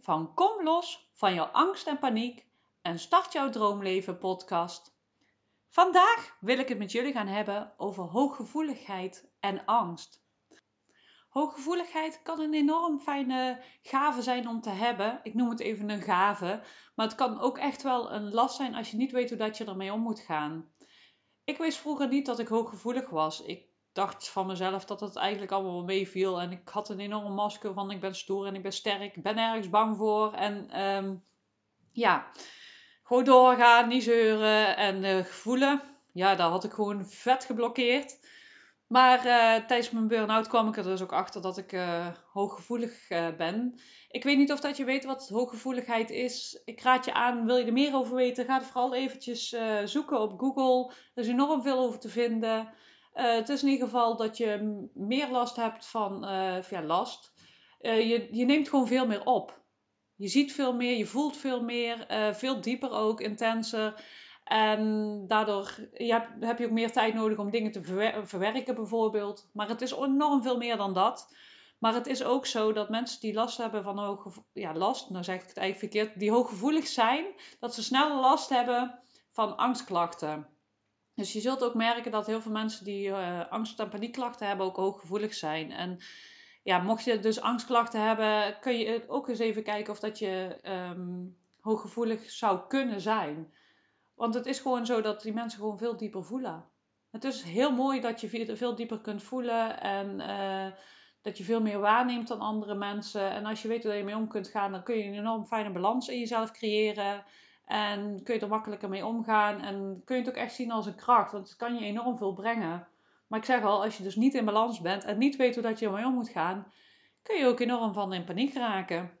van Kom los van jouw angst en paniek en start jouw droomleven podcast. Vandaag wil ik het met jullie gaan hebben over hooggevoeligheid en angst. Hooggevoeligheid kan een enorm fijne gave zijn om te hebben. Ik noem het even een gave, maar het kan ook echt wel een last zijn als je niet weet hoe dat je ermee om moet gaan. Ik wist vroeger niet dat ik hooggevoelig was. Ik dacht van mezelf dat het eigenlijk allemaal wel meeviel. En ik had een enorm masker van ik ben stoer en ik ben sterk. Ik ben ergens bang voor. En um, ja, gewoon doorgaan, niet zeuren en uh, gevoelen. Ja, daar had ik gewoon vet geblokkeerd. Maar uh, tijdens mijn burn-out kwam ik er dus ook achter dat ik uh, hooggevoelig ben. Ik weet niet of dat je weet wat hooggevoeligheid is. Ik raad je aan, wil je er meer over weten, ga er vooral eventjes zoeken op Google. Er is enorm veel over te vinden. Uh, het is in ieder geval dat je meer last hebt van uh, ja, last. Uh, je, je neemt gewoon veel meer op. Je ziet veel meer, je voelt veel meer, veel dieper ook, intenser. En daardoor je heb je ook meer tijd nodig om dingen te verwer verwerken, bijvoorbeeld. Maar het is enorm veel meer dan dat. Maar het is ook zo dat mensen die last hebben van hoge, ja, last, nou zeg ik het eigenlijk verkeerd, die hooggevoelig zijn, dat ze sneller last hebben van angstklachten. Dus je zult ook merken dat heel veel mensen die uh, angst- en paniekklachten hebben ook hooggevoelig zijn. En ja, mocht je dus angstklachten hebben, kun je ook eens even kijken of dat je um, hooggevoelig zou kunnen zijn. Want het is gewoon zo dat die mensen gewoon veel dieper voelen. Het is heel mooi dat je veel dieper kunt voelen en uh, dat je veel meer waarneemt dan andere mensen. En als je weet hoe je mee om kunt gaan, dan kun je een enorm fijne balans in jezelf creëren. En kun je er makkelijker mee omgaan. En kun je het ook echt zien als een kracht. Want het kan je enorm veel brengen. Maar ik zeg al, als je dus niet in balans bent en niet weet hoe dat je ermee om moet gaan, kun je ook enorm van in paniek raken.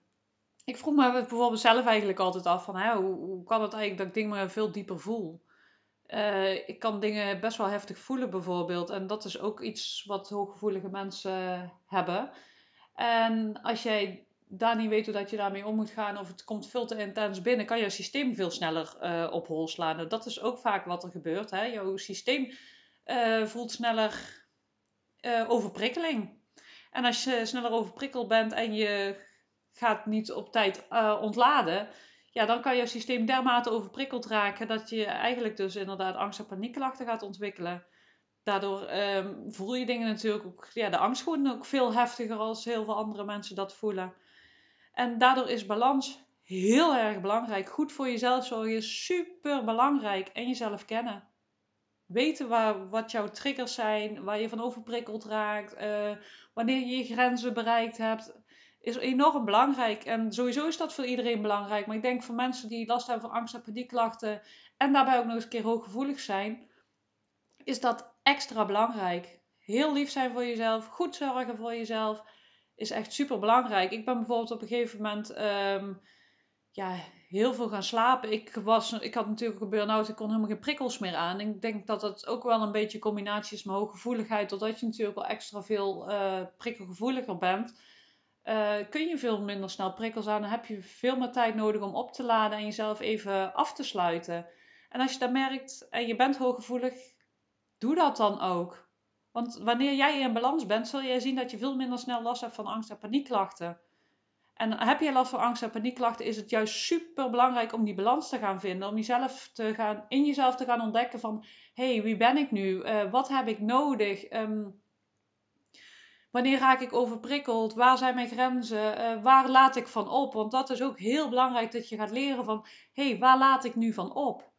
Ik vroeg me bijvoorbeeld zelf eigenlijk altijd af van, hè, hoe, hoe kan het eigenlijk dat ik dingen veel dieper voel? Uh, ik kan dingen best wel heftig voelen bijvoorbeeld. En dat is ook iets wat hooggevoelige mensen hebben. En als jij daar niet weet hoe dat je daarmee om moet gaan of het komt veel te intens binnen, kan je systeem veel sneller uh, op hol slaan. dat is ook vaak wat er gebeurt. Hè? Jouw systeem uh, voelt sneller uh, overprikkeling. En als je sneller overprikkeld bent en je gaat niet op tijd ontladen, ja, dan kan jouw systeem dermate overprikkeld raken dat je eigenlijk dus inderdaad angst- en paniekklachten gaat ontwikkelen. Daardoor um, voel je dingen natuurlijk ook, ja, de angst ook veel heftiger als heel veel andere mensen dat voelen. En daardoor is balans heel erg belangrijk. Goed voor jezelf zorgen is super belangrijk. En jezelf kennen. Weten waar, wat jouw triggers zijn, waar je van overprikkeld raakt, uh, wanneer je je grenzen bereikt hebt, is enorm belangrijk. En sowieso is dat voor iedereen belangrijk. Maar ik denk voor mensen die last hebben van angst- en paniekklachten en daarbij ook nog eens een keer hooggevoelig zijn, is dat extra belangrijk. Heel lief zijn voor jezelf, goed zorgen voor jezelf is echt super belangrijk. Ik ben bijvoorbeeld op een gegeven moment ehm, ja, heel veel gaan slapen. Ik, was, ik had natuurlijk een burn-out, ik kon helemaal geen prikkels meer aan. ik denk dat het ook wel een beetje combinatie is met hooggevoeligheid, doordat je natuurlijk wel extra veel uh, prikkelgevoeliger bent. Uh, kun je veel minder snel prikkels aan. Dan heb je veel meer tijd nodig om op te laden en jezelf even af te sluiten. En als je dat merkt en je bent hooggevoelig, doe dat dan ook. Want wanneer jij in balans bent, zul je zien dat je veel minder snel last hebt van angst- en paniekklachten. En heb je last van angst- en paniekklachten, is het juist super belangrijk om die balans te gaan vinden. Om jezelf te gaan, in jezelf te gaan ontdekken van, hé, hey, wie ben ik nu? Uh, wat heb ik nodig? Um, wanneer raak ik overprikkeld? Waar zijn mijn grenzen? Uh, waar laat ik van op? Want dat is ook heel belangrijk dat je gaat leren van, hé, hey, waar laat ik nu van op?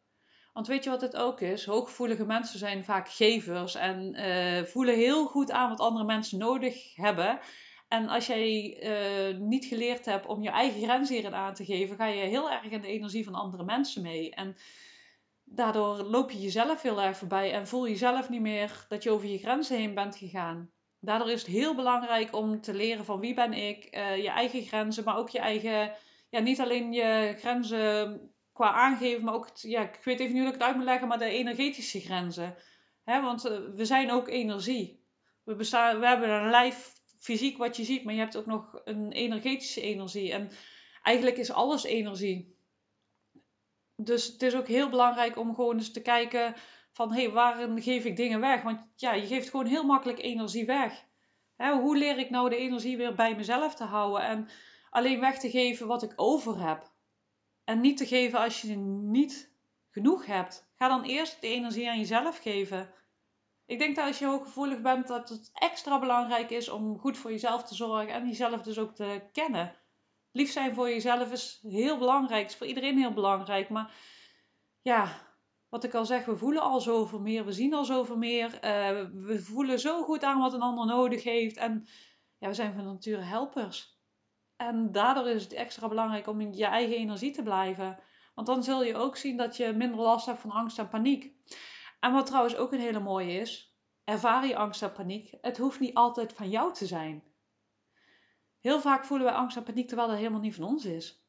Want weet je wat het ook is? Hooggevoelige mensen zijn vaak gevers en uh, voelen heel goed aan wat andere mensen nodig hebben. En als jij uh, niet geleerd hebt om je eigen grens hierin aan te geven, ga je heel erg in de energie van andere mensen mee. En daardoor loop je jezelf heel erg voorbij en voel je zelf niet meer dat je over je grenzen heen bent gegaan. Daardoor is het heel belangrijk om te leren van wie ben ik, uh, je eigen grenzen, maar ook je eigen, ja, niet alleen je grenzen qua aangeven, maar ook, ja, ik weet even niet hoe ik het uit moet leggen, maar de energetische grenzen. Want uh, we zijn ook energie. We, bestaan, we hebben een lijf, fysiek wat je ziet, maar je hebt ook nog een energetische energie. En eigenlijk is alles energie. Dus het is ook heel belangrijk om gewoon eens te kijken van, hé, hey, waarom geef ik dingen weg? Want ja, je geeft gewoon heel makkelijk energie weg. Hoe leer ik nou de energie weer bij mezelf te houden en alleen weg te geven wat ik over heb? En niet te geven als je niet genoeg hebt. Ga dan eerst de energie aan jezelf geven. Ik denk dat als je hooggevoelig bent, dat het extra belangrijk is om goed voor jezelf te zorgen en jezelf dus ook te kennen. Lief zijn voor jezelf is heel belangrijk, is voor iedereen heel belangrijk. Maar ja, wat ik al zeg, we voelen al zoveel meer, we zien al zoveel meer. Uh, we voelen zo goed aan wat een ander nodig heeft. En ja, we zijn van nature helpers. En daardoor is het extra belangrijk om in je eigen energie te blijven. Want dan zul je ook zien dat je minder last hebt van angst en paniek. En wat trouwens ook een hele mooie is, ervaar je angst en paniek. Het hoeft niet altijd van jou te zijn. Heel vaak voelen wij angst en paniek terwijl dat helemaal niet van ons is.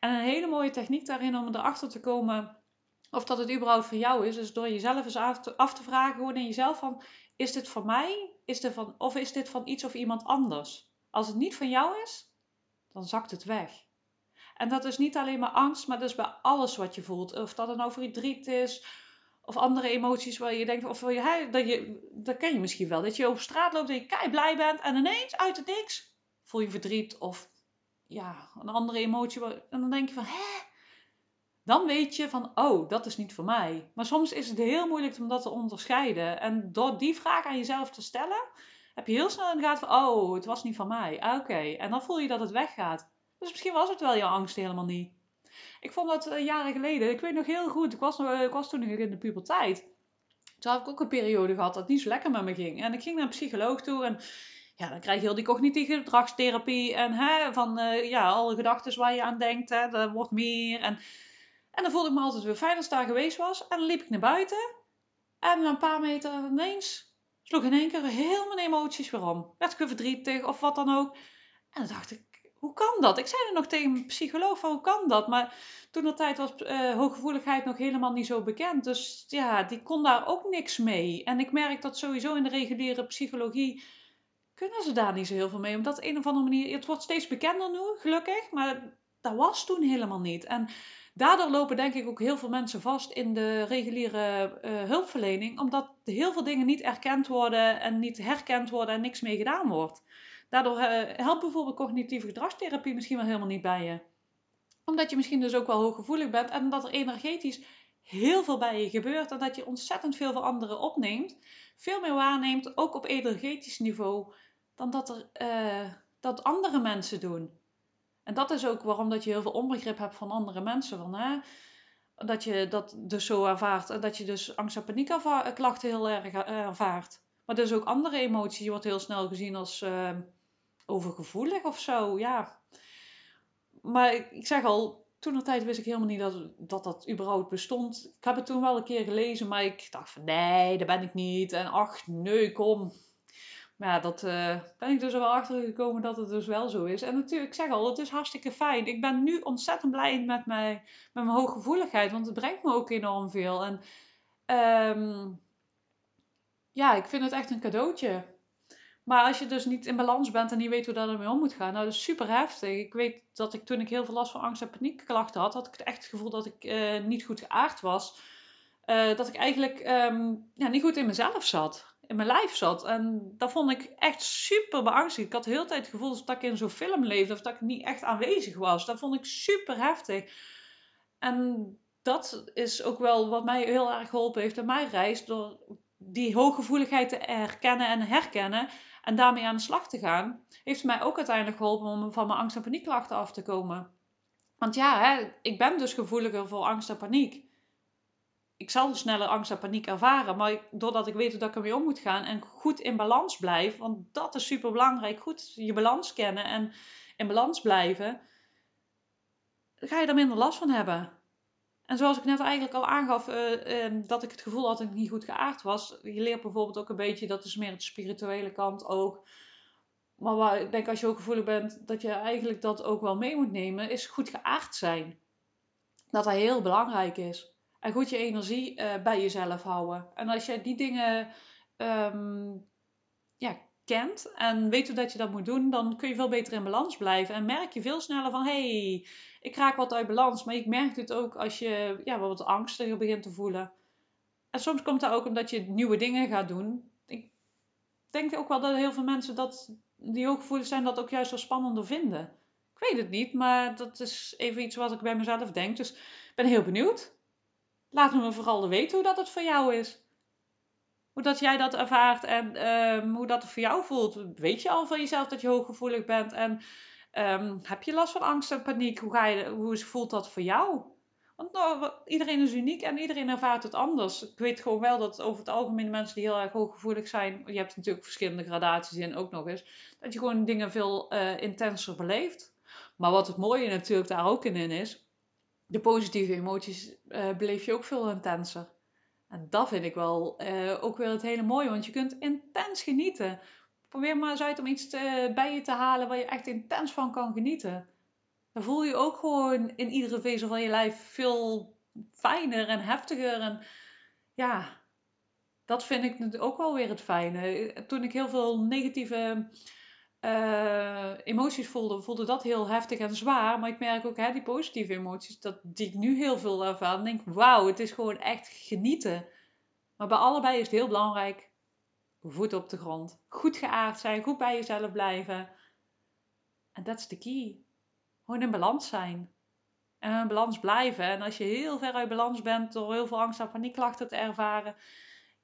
En een hele mooie techniek daarin om erachter te komen of dat het überhaupt van jou is, is door jezelf eens af te, af te vragen, gewoon in jezelf van, is dit van mij? Is dit van, of is dit van iets of iemand anders? Als het niet van jou is, dan zakt het weg. En dat is niet alleen maar angst, maar dat is bij alles wat je voelt. Of dat nou verdriet is, of andere emoties waar je denkt, of je, dat, je, dat ken je misschien wel. Dat je over straat loopt en je kei blij bent en ineens uit het niks voel je verdriet of ja, een andere emotie. En dan denk je van, hè? Dan weet je van, oh, dat is niet voor mij. Maar soms is het heel moeilijk om dat te onderscheiden. En door die vraag aan jezelf te stellen, heb je heel snel in de gaten van, oh, het was niet van mij. Ah, oké, en dan voel je dat het weggaat. Dus misschien was het wel jouw angst helemaal niet. Ik vond dat uh, jaren geleden, ik weet nog heel goed, ik was, uh, ik was toen nog in de puberteit. Toen had ik ook een periode gehad dat niet zo lekker met me ging. En ik ging naar een psycholoog toe en ja, dan krijg je heel die cognitieve gedragstherapie en hè, van uh, ja, alle gedachten waar je aan denkt, hè, er wordt meer. En, en dan voelde ik me altijd weer fijn als ik daar geweest was. En dan liep ik naar buiten en een paar meter ineens sloeg in één keer heel mijn emoties weer om. Werd ik verdrietig of wat dan ook. En dan dacht ik, hoe kan dat? Ik zei er nog tegen mijn psycholoog van, hoe kan dat? Maar toen de tijd was uh, hooggevoeligheid nog helemaal niet zo bekend. Dus ja, die kon daar ook niks mee. En ik merk dat sowieso in de reguliere psychologie kunnen ze daar niet zo heel veel mee. Omdat een of andere manier, het wordt steeds bekender nu, gelukkig, maar dat was toen helemaal niet. En daardoor lopen denk ik ook heel veel mensen vast in de reguliere uh, hulpverlening, omdat heel veel dingen niet erkend worden en niet herkend worden en niks mee gedaan wordt. Daardoor uh, helpt bijvoorbeeld cognitieve gedragstherapie misschien wel helemaal niet bij je. Omdat je misschien dus ook wel hooggevoelig bent en dat er energetisch heel veel bij je gebeurt en dat je ontzettend veel van anderen opneemt, veel meer waarneemt, ook op energetisch niveau, dan dat, er, uh, dat andere mensen doen. En dat is ook waarom dat je heel veel onbegrip hebt van andere mensen. Van, hè, dat je dat dus zo ervaart. En dat je dus angst- en paniekklachten heel erg eh, ervaart. Maar dus ook andere emoties. Je wordt heel snel gezien als uh, overgevoelig of zo. Ja. Maar ik zeg al, toen de tijd wist ik helemaal niet dat, dat dat überhaupt bestond. Ik heb het toen wel een keer gelezen, maar ik dacht van nee, dat ben ik niet. En ach, nee, kom. Maar ja, dat uh, ben ik dus er wel achter gekomen dat het dus wel zo is. En natuurlijk, ik zeg al, het is hartstikke fijn. Ik ben nu ontzettend blij met, mij, met mijn hooggevoeligheid, want het brengt me ook enorm veel. En um, ja, ik vind het echt een cadeautje. Maar als je dus niet in balans bent en niet weet hoe dat ermee om moet gaan, nou dat is super heftig. Ik weet dat ik toen ik heel veel last van angst en paniekklachten had, had ik echt het gevoel dat ik uh, niet goed geaard was. Uh, dat ik eigenlijk um, ja, niet goed in mezelf zat in mijn lijf zat. En dat vond ik echt super beangstigend. Ik had de hele tijd het gevoel dat ik in zo'n film leefde of dat ik niet echt aanwezig was. Dat vond ik super heftig. En dat is ook wel wat mij heel erg geholpen heeft in mijn reis. Door die hooggevoeligheid te herkennen en herkennen. En daarmee aan de slag te gaan. Heeft mij ook uiteindelijk geholpen om van mijn angst- en paniekklachten af te komen. Want ja, hè, ik ben dus gevoeliger voor angst en paniek ik zal sneller angst en paniek ervaren. Maar doordat ik weet hoe ik ermee om moet gaan en goed in balans blijf, want dat is super belangrijk, goed je balans kennen en in balans blijven, ga je er minder last van hebben. En zoals ik net eigenlijk al aangaf, uh, uh, dat ik het gevoel had dat ik niet goed geaard was. Je leert bijvoorbeeld ook een beetje, dat is meer het spirituele kant ook. Maar waar ik denk als je ook gevoelig bent, dat je eigenlijk dat ook wel mee moet nemen, is goed geaard zijn. Dat dat heel belangrijk is. En goed je energie uh, bij jezelf houden. En als je die dingen um, ja, kent en weet hoe dat je dat moet doen, dan kun je veel beter in balans blijven. En merk je veel sneller van, hey, ik raak wat uit balans. Maar ik merk het ook als je ja, wat angstiger begint te voelen. En soms komt dat ook omdat je nieuwe dingen gaat doen. Ik denk ook wel dat heel veel mensen dat, die hooggevoelig zijn, dat ook juist wel spannender vinden. Ik weet het niet, maar dat is even iets wat ik bij mezelf denk. Dus ik ben heel benieuwd. Laat me vooral weten hoe dat het voor jou is. Hoe dat jij dat ervaart en ehm, hoe dat het voor jou voelt. Weet je al van jezelf dat je hooggevoelig bent? En ehm, heb je last van angst en paniek? Hoe, ga je, hoe voelt dat voor jou? Want nou, iedereen is uniek en iedereen ervaart het anders. Ik weet gewoon wel dat over het algemeen mensen die heel erg hooggevoelig zijn, je hebt natuurlijk verschillende gradaties in ook nog eens, dat je gewoon dingen veel uh, intenser beleeft. Maar wat het mooie natuurlijk daar ook in is, de positieve emoties uh, beleef je ook veel intenser. En dat vind ik wel uh, ook weer het hele mooie, want je kunt intens genieten. Probeer maar eens uit om iets te, bij je te halen waar je echt intens van kan genieten dan voel je ook gewoon in iedere vezel van je lijf veel fijner en heftiger. En ja, dat vind ik ook wel weer het fijne. Toen ik heel veel negatieve uh, emoties voelde, voelde dat heel heftig en zwaar. Maar ik merk ook, hè, die positieve emoties, dat, die ik nu heel veel ervaar, denk wauw, het is gewoon echt genieten. Maar bij allebei is het heel belangrijk, voet op de grond. Goed geaard zijn, goed bij jezelf blijven. En that's the key gewoon in balans zijn. En in balans blijven. En als je heel ver uit balans bent door heel veel angst en paniekklachten te ervaren,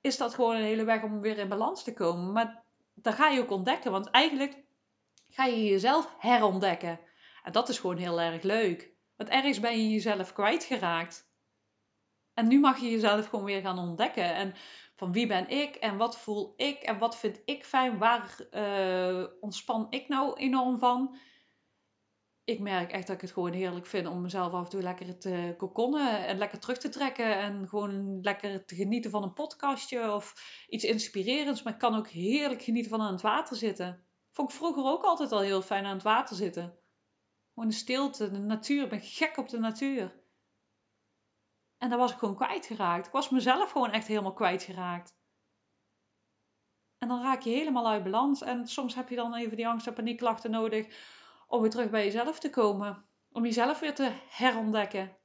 is dat gewoon een hele weg om weer in balans te komen. Maar dat ga je ook ontdekken, want eigenlijk ga je jezelf herontdekken. En dat is gewoon heel erg leuk. Want ergens ben je jezelf kwijtgeraakt. En nu mag je jezelf gewoon weer gaan ontdekken. En van wie ben ik en wat voel ik en wat vind ik fijn? Waar uh, ontspan ik nou enorm van? ik merk echt dat ik het gewoon heerlijk vind om mezelf af en toe lekker te kokonnen en lekker terug te trekken en gewoon lekker te genieten van een podcastje of iets inspirerends. Maar ik kan ook heerlijk genieten van aan het water zitten. Vond ik vroeger ook altijd al heel fijn aan het water zitten. Gewoon de stilte, de natuur. Ik ben gek op de natuur. En daar was ik gewoon kwijtgeraakt. Ik was mezelf gewoon echt helemaal kwijtgeraakt. En dan raak je helemaal uit balans. En soms heb je dan even die angst en paniekklachten nodig om weer terug bij jezelf te komen. Om jezelf weer te herontdekken.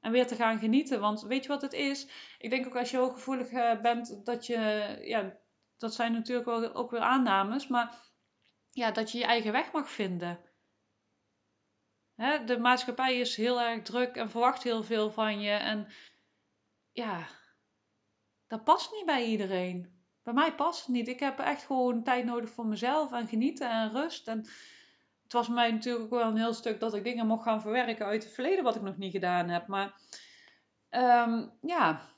En weer te gaan genieten. Want weet je wat het is? Ik denk ook als je hooggevoelig eh, bent, dat je, ja, dat zijn natuurlijk wel, ook weer aannames, maar ja, dat je je eigen weg mag vinden. Hè, de maatschappij is heel erg druk en verwacht heel veel van je. En ja, dat past niet bij iedereen. Bij mij past het niet. Ik heb echt gewoon tijd nodig voor mezelf en genieten en rust. En het was mij natuurlijk ook wel een heel stuk dat ik dingen mocht gaan verwerken uit het verleden wat ik nog niet gedaan heb. Maar um, ja,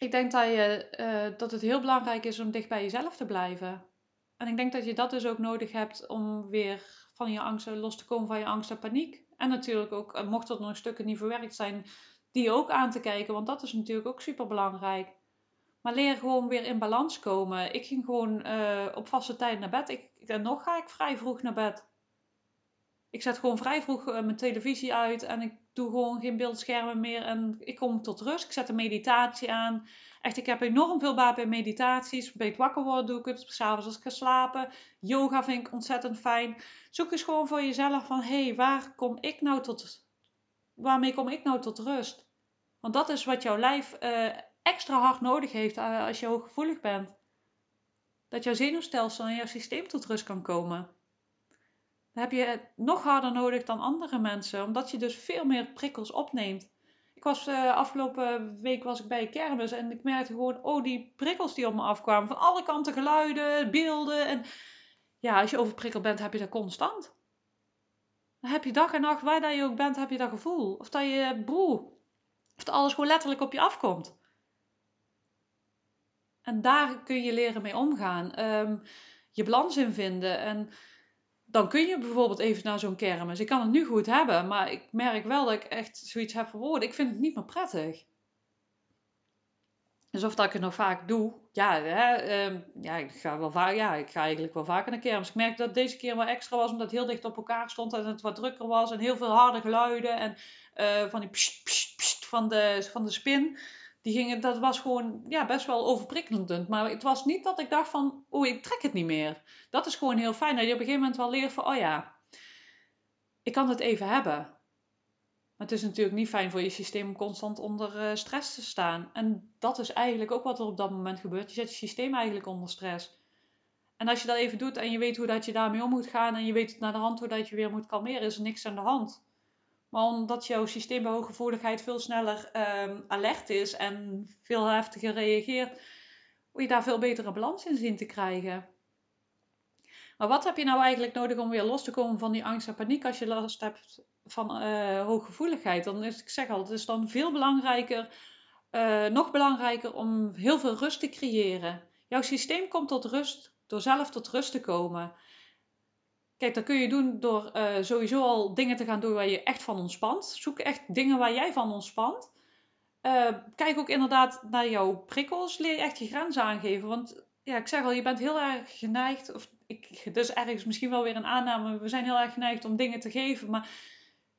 ik denk dat, je, uh, dat het heel belangrijk is om dicht bij jezelf te blijven. En ik denk dat je dat dus ook nodig hebt om weer van je angsten los te komen van je angst en paniek. En natuurlijk ook, eh, mocht er nog stukken niet verwerkt zijn, die ook aan te kijken. Want dat is natuurlijk ook super belangrijk. Maar leer gewoon weer in balans komen. Ik ging gewoon op vaste tijd naar bed. Ik, en nog ga ik vrij vroeg naar bed ik zet gewoon vrij vroeg eh, mijn televisie uit en ik doe gewoon geen beeldschermen meer en ik kom tot rust. Ik zet een meditatie aan. Echt, ik heb enorm veel baat bij meditaties. Bij het wakker worden doe ik het, s'avonds als ik ga slapen. Yoga vind ik ontzettend fijn. Zoek eens gewoon voor jezelf van, hé, hey, waar kom ik nou tot, waarmee kom ik nou tot rust? Want dat is wat jouw lijf uh, extra hard nodig heeft uh, als je hooggevoelig bent. Dat jouw zenuwstelsel en jouw systeem tot rust kan komen dan heb je het nog harder nodig dan andere mensen, omdat je dus veel meer prikkels opneemt. Ik was uh, afgelopen week was ik bij een kermis en ik merkte gewoon, oh, die prikkels die op me afkwamen. Van alle kanten geluiden, beelden. En ja, als je overprikkeld bent, heb je dat constant. Dan heb je dag en nacht, waar dat je ook bent, heb je dat gevoel. Of dat je broer, of dat alles gewoon letterlijk op je afkomt. En daar kun je leren mee omgaan. Ehm, je balans in vinden. En dan kun je bijvoorbeeld even naar zo'n kermis. Ik kan het nu goed hebben, maar ik merk wel dat ik echt zoiets heb verwoord. Ik vind het niet meer prettig. Dus of dat ik het nog vaak doe, ja, hè, ehm, ja, ik ga wel vaak, ja, ik ga eigenlijk wel vaker naar kermis. Ik merk dat deze keer wel extra was, omdat het heel dicht op elkaar stond en het wat drukker was en heel veel harde geluiden en uh, van die pst van de, van de spin die gingen, dat was gewoon ja, best wel overprikkelend. Maar het was niet dat ik dacht van, oeh, ik trek het niet meer. Dat is gewoon heel fijn. Dat je op een gegeven moment wel leert van, oh ja, ik kan het even hebben. Maar het is natuurlijk niet fijn voor je systeem om constant onder uh, stress te staan. En dat is eigenlijk ook wat er op dat moment gebeurt. Je zet je systeem eigenlijk onder stress. En als je dat even doet en je weet hoe dat je daarmee om moet gaan en je weet naar de hand hoe dat je weer moet kalmeren, is er niks aan de hand. Maar omdat jouw systeem bij hooggevoeligheid veel sneller um, alert is en veel heftiger reageert, moet je daar veel betere balans in zien te krijgen. Maar wat heb je nou eigenlijk nodig om weer los te komen van die angst en paniek als je last hebt van uh, hooggevoeligheid? Dan is, ik zeg al, het is dan veel belangrijker, uh, nog belangrijker om heel veel rust te creëren. Jouw systeem komt tot rust door zelf tot rust te komen. Kijk, dat kun je doen door uh, sowieso al dingen te gaan doen waar je echt van ontspant. Zoek echt dingen waar jij van ontspant. Uh, kijk ook inderdaad naar jouw prikkels. Leer echt je grenzen aangeven. Want ja, ik zeg al, je bent heel erg geneigd. Of ik, dus ergens misschien wel weer een aanname. We zijn heel erg geneigd om dingen te geven. Maar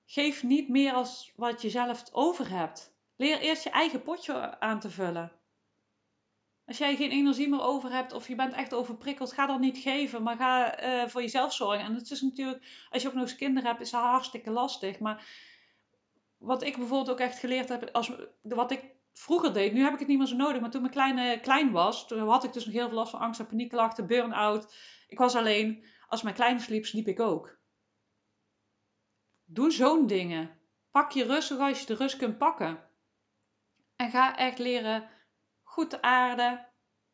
geef niet meer als wat je zelf over hebt. Leer eerst je eigen potje aan te vullen. Als jij geen energie meer over hebt of je bent echt overprikkeld, ga dat niet geven, maar ga uh, voor jezelf zorgen. En het is natuurlijk, als je ook nog eens kinderen hebt, is dat hartstikke lastig. Maar wat ik bijvoorbeeld ook echt geleerd heb, als, wat ik vroeger deed, nu heb ik het niet meer zo nodig, maar toen mijn kleine klein was, toen had ik dus nog heel veel last van angst en paniekklachten, burn-out. Ik was alleen. Als mijn kleine sliep, sliep ik ook. Doe zo'n dingen. Pak je rust zoals je de rust kunt pakken. En ga echt leren goed te aarden,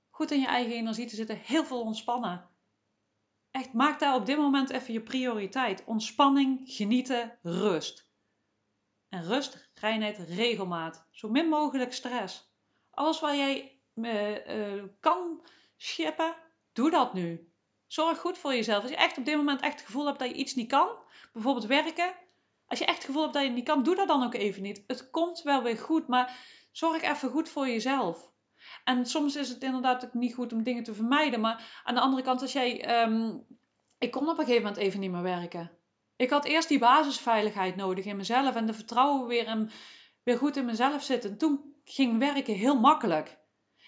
goed in je eigen energie te zitten, heel veel ontspannen. Echt, maak daar op dit moment even je prioriteit. Ontspanning, genieten, rust. En rust, reinheid, regelmaat. Zo min mogelijk stress. Alles waar jij uh, uh, kan schippen, doe dat nu. Zorg goed voor jezelf. Als je echt op dit moment echt het gevoel hebt dat je iets niet kan, bijvoorbeeld werken. Als je echt het gevoel hebt dat je het niet kan, doe dat dan ook even niet. Het komt wel weer goed, maar zorg even goed voor jezelf. En soms is het inderdaad ook niet goed om dingen te vermijden. Maar aan de andere kant, als jij. Um, ik kon op een gegeven moment even niet meer werken. Ik had eerst die basisveiligheid nodig in mezelf en de vertrouwen weer, weer goed in mezelf zitten. En toen ging werken heel makkelijk.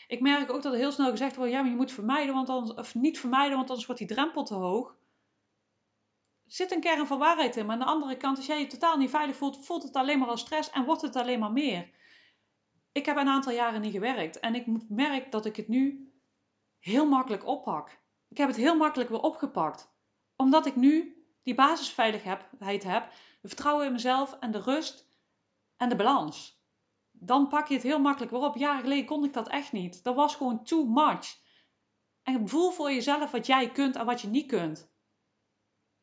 Ik merk ook dat er heel snel gezegd wordt: ja, maar je moet vermijden, want anders, of niet vermijden, want anders wordt die drempel te hoog. Er zit een kern van waarheid in. Maar aan de andere kant, als jij je totaal niet veilig voelt, voelt het alleen maar als stress en wordt het alleen maar meer ik heb een aantal jaren niet gewerkt en ik merk dat ik het nu heel makkelijk oppak. Ik heb het heel makkelijk weer opgepakt. Omdat ik nu die basisveiligheid heb, de vertrouwen in mezelf en de rust en de balans. Dan pak je het heel makkelijk weer op. Jaren geleden kon ik dat echt niet. Dat was gewoon too much. En voel voor jezelf wat jij kunt en wat je niet kunt.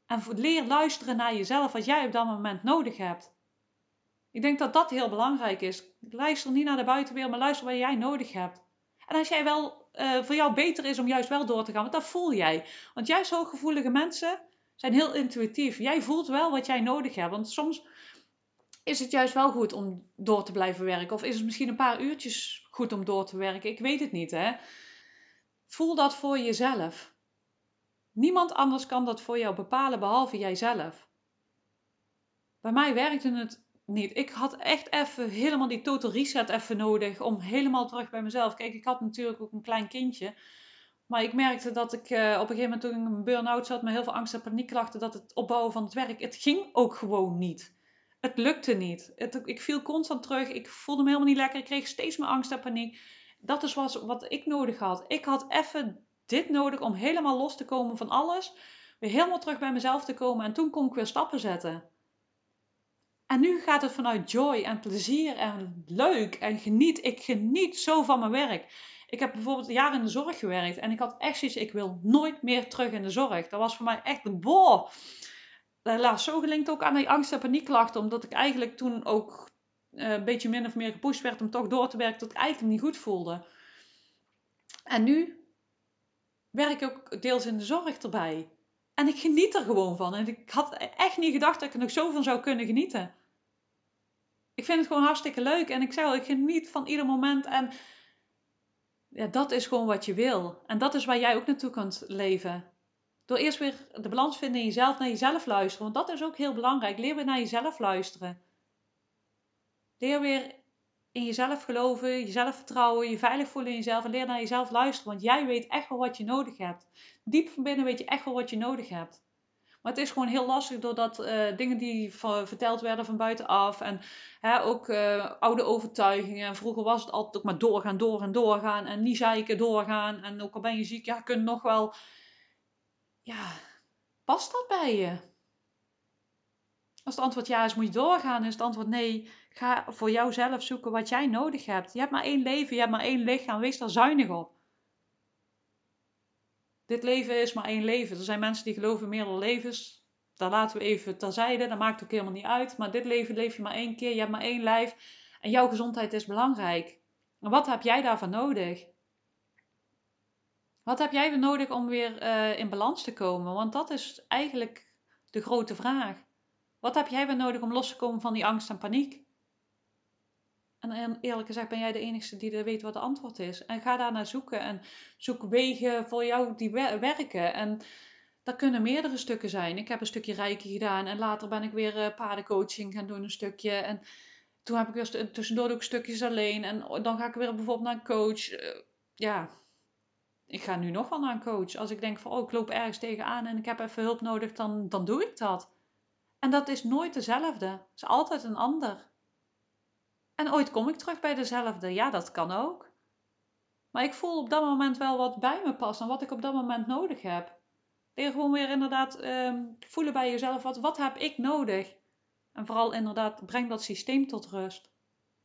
En leer luisteren naar jezelf, wat jij op dat moment nodig hebt. Ik denk dat dat heel belangrijk is. Luister niet naar de buitenwereld, maar luister wat jij nodig hebt. En als jij wel uh, voor jou beter is om juist wel door te gaan, want dat voel jij. Want juist hooggevoelige mensen zijn heel intuïtief. Jij voelt wel wat jij nodig hebt. Want soms is het juist wel goed om door te blijven werken. Of is het misschien een paar uurtjes goed om door te werken. Ik weet het niet, hè. Voel dat voor jezelf. Niemand anders kan dat voor jou bepalen behalve jijzelf. Bij mij werkte het niet. Ik had echt even helemaal die total reset even nodig om helemaal terug bij mezelf. Kijk, ik had natuurlijk ook een klein kindje. Maar ik merkte dat ik uh, op een gegeven moment toen ik een burn-out zat met heel veel angst en paniekklachten, dat het opbouwen van het werk, het ging ook gewoon niet. Het lukte niet. Ik viel constant terug. Ik voelde me helemaal niet lekker. Ik kreeg steeds meer angst en paniek. Dat is was wat ik nodig had. Ik had even dit nodig om helemaal los te komen van alles. Weer helemaal terug bij mezelf te komen. En toen kon ik weer stappen zetten. En nu gaat het vanuit joy en plezier en leuk en geniet. Ik geniet zo van mijn werk. Ik heb bijvoorbeeld jaar in de zorg gewerkt en ik had echt zoiets, ik wil nooit meer terug in de zorg. Dat was voor mij echt een boah. Helaas zo gelinkt ook aan die angst en paniekklachten, omdat ik eigenlijk toen ook eh, een beetje min of meer gepusht werd om toch door te werken, tot ik eigenlijk niet goed voelde. En nu werk ik ook deels in de zorg erbij. En ik geniet er gewoon van. En ik had echt niet gedacht dat ik er nog zo van zou kunnen genieten. Ik vind het gewoon hartstikke leuk. En ik zei al, ik geniet van ieder moment. En ja, dat is gewoon wat je wil. En dat is waar jij ook naartoe kunt leven. Door eerst weer de balans vinden in jezelf, naar jezelf luisteren. Want dat is ook heel belangrijk. Leer weer naar jezelf luisteren. Leer weer in jezelf geloven, jezelf vertrouwen, je veilig voelen in jezelf en leer naar jezelf luisteren. Want jij weet echt wel wat je nodig hebt. Diep van binnen weet je echt wel wat je nodig hebt. Maar het is gewoon heel lastig doordat uh, dingen die verteld werden van buitenaf en hè, ook uh, oude overtuigingen. En vroeger was het altijd ook maar doorgaan, doorgaan, doorgaan en niet zeiken, doorgaan. En ook al ben je ziek, ja, kun nog wel. ja, past dat bij je? Als het antwoord ja is, moet je doorgaan. Is het antwoord nee, ga voor jouzelf zoeken wat jij nodig hebt. Je hebt maar één leven, je hebt maar één lichaam. Wees daar zuinig op. Dit leven is maar één leven. Er zijn mensen die geloven meerdere levens. Daar laten we even terzijde. Dat maakt ook helemaal niet uit. Maar dit leven leef je maar één keer. Je hebt maar één lijf. En jouw gezondheid is belangrijk. En wat heb jij daarvan nodig? Wat heb jij nodig om weer uh, in balans te komen? Want dat is eigenlijk de grote vraag. Wat heb jij weer nodig om los te komen van die angst en paniek? En eerlijk gezegd ben jij de enige die weet wat het antwoord is. En ga daar naar zoeken en zoek wegen voor jou die werken. En dat kunnen meerdere stukken zijn. Ik heb een stukje reiki gedaan en later ben ik weer uh, paardencoaching gaan doen, een stukje. En toen heb ik weer tussendoor ook stukjes alleen. En dan ga ik weer bijvoorbeeld naar een coach. Uh, ja, ik ga nu nog wel naar een coach. Als ik denk van, oh, ik loop ergens tegenaan en ik heb even hulp nodig, dan, dan doe ik dat. En dat is nooit dezelfde. Het is altijd een ander. En ooit kom ik terug bij dezelfde. Ja, dat kan ook. Maar ik voel op dat moment wel wat bij me past en wat ik op dat moment nodig heb. Leer gewoon weer inderdaad um, voelen bij jezelf, wat, wat heb ik nodig? En vooral inderdaad, breng dat systeem tot rust.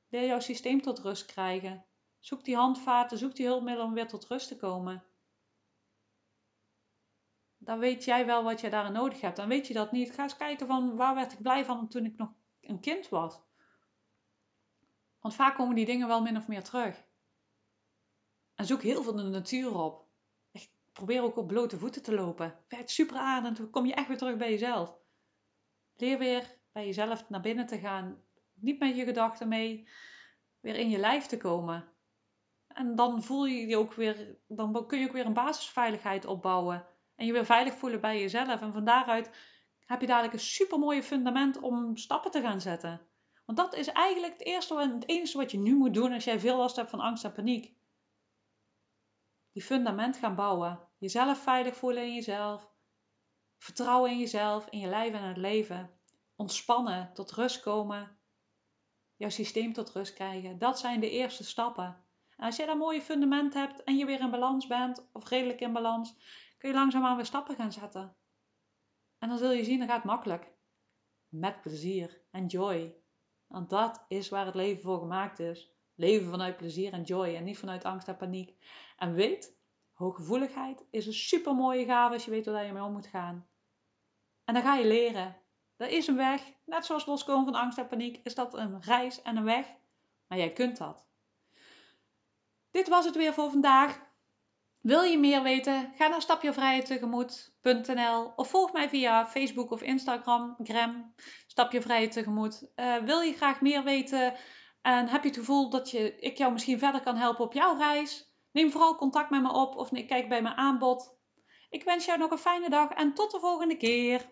Leer jouw systeem tot rust krijgen. Zoek die handvaten, zoek die hulpmiddelen om weer tot rust te komen. Dan weet jij wel wat je daarin nodig hebt. Dan weet je dat niet. Ga eens kijken van waar werd ik blij van toen ik nog een kind was. Want vaak komen die dingen wel min of meer terug. En zoek heel veel de natuur op. Probeer ook op blote voeten te lopen. Werkt super aan en dan kom je echt weer terug bij jezelf. Leer weer bij jezelf naar binnen te gaan. Niet met je gedachten mee. Weer in je lijf te komen. En dan voel je je ook weer, dan kun je ook weer een basisveiligheid opbouwen. En je weer veilig voelen bij jezelf. En van daaruit heb je dadelijk een super mooie fundament om stappen te gaan zetten. Want dat is eigenlijk het eerste en het enige wat je nu moet doen als jij veel last hebt van angst en paniek. Die fundament gaan bouwen. Jezelf veilig voelen in jezelf. Vertrouwen in jezelf, in je lijf en het leven. Ontspannen, tot rust komen. Jouw systeem tot rust krijgen. Dat zijn de eerste stappen. En als je dat mooie fundament hebt en je weer in balans bent, of redelijk in balans, kun je langzaamaan weer stappen gaan zetten. En dan zul je zien, dat gaat makkelijk. Met plezier en joy. Want dat is waar het leven voor gemaakt is. Leven vanuit plezier en joy en niet vanuit angst en paniek. En weet, hooggevoeligheid is een super mooie gave als je weet waar je mee om moet gaan. En dan ga je leren. Er is een weg. Net zoals loskomen van angst en paniek is dat een reis en een weg. Maar jij kunt dat. Dit was het weer voor vandaag. Wil je meer weten? Ga naar stapjevrijheidtegemoet.nl of volg mij via Facebook of Instagram, Gram, Stapje. Uh, wil je graag meer weten en heb je het gevoel dat je, ik jou misschien verder kan helpen op jouw reis? Neem vooral contact met me op of kijk bij mijn aanbod. Ik wens jou nog een fijne dag en tot de volgende keer.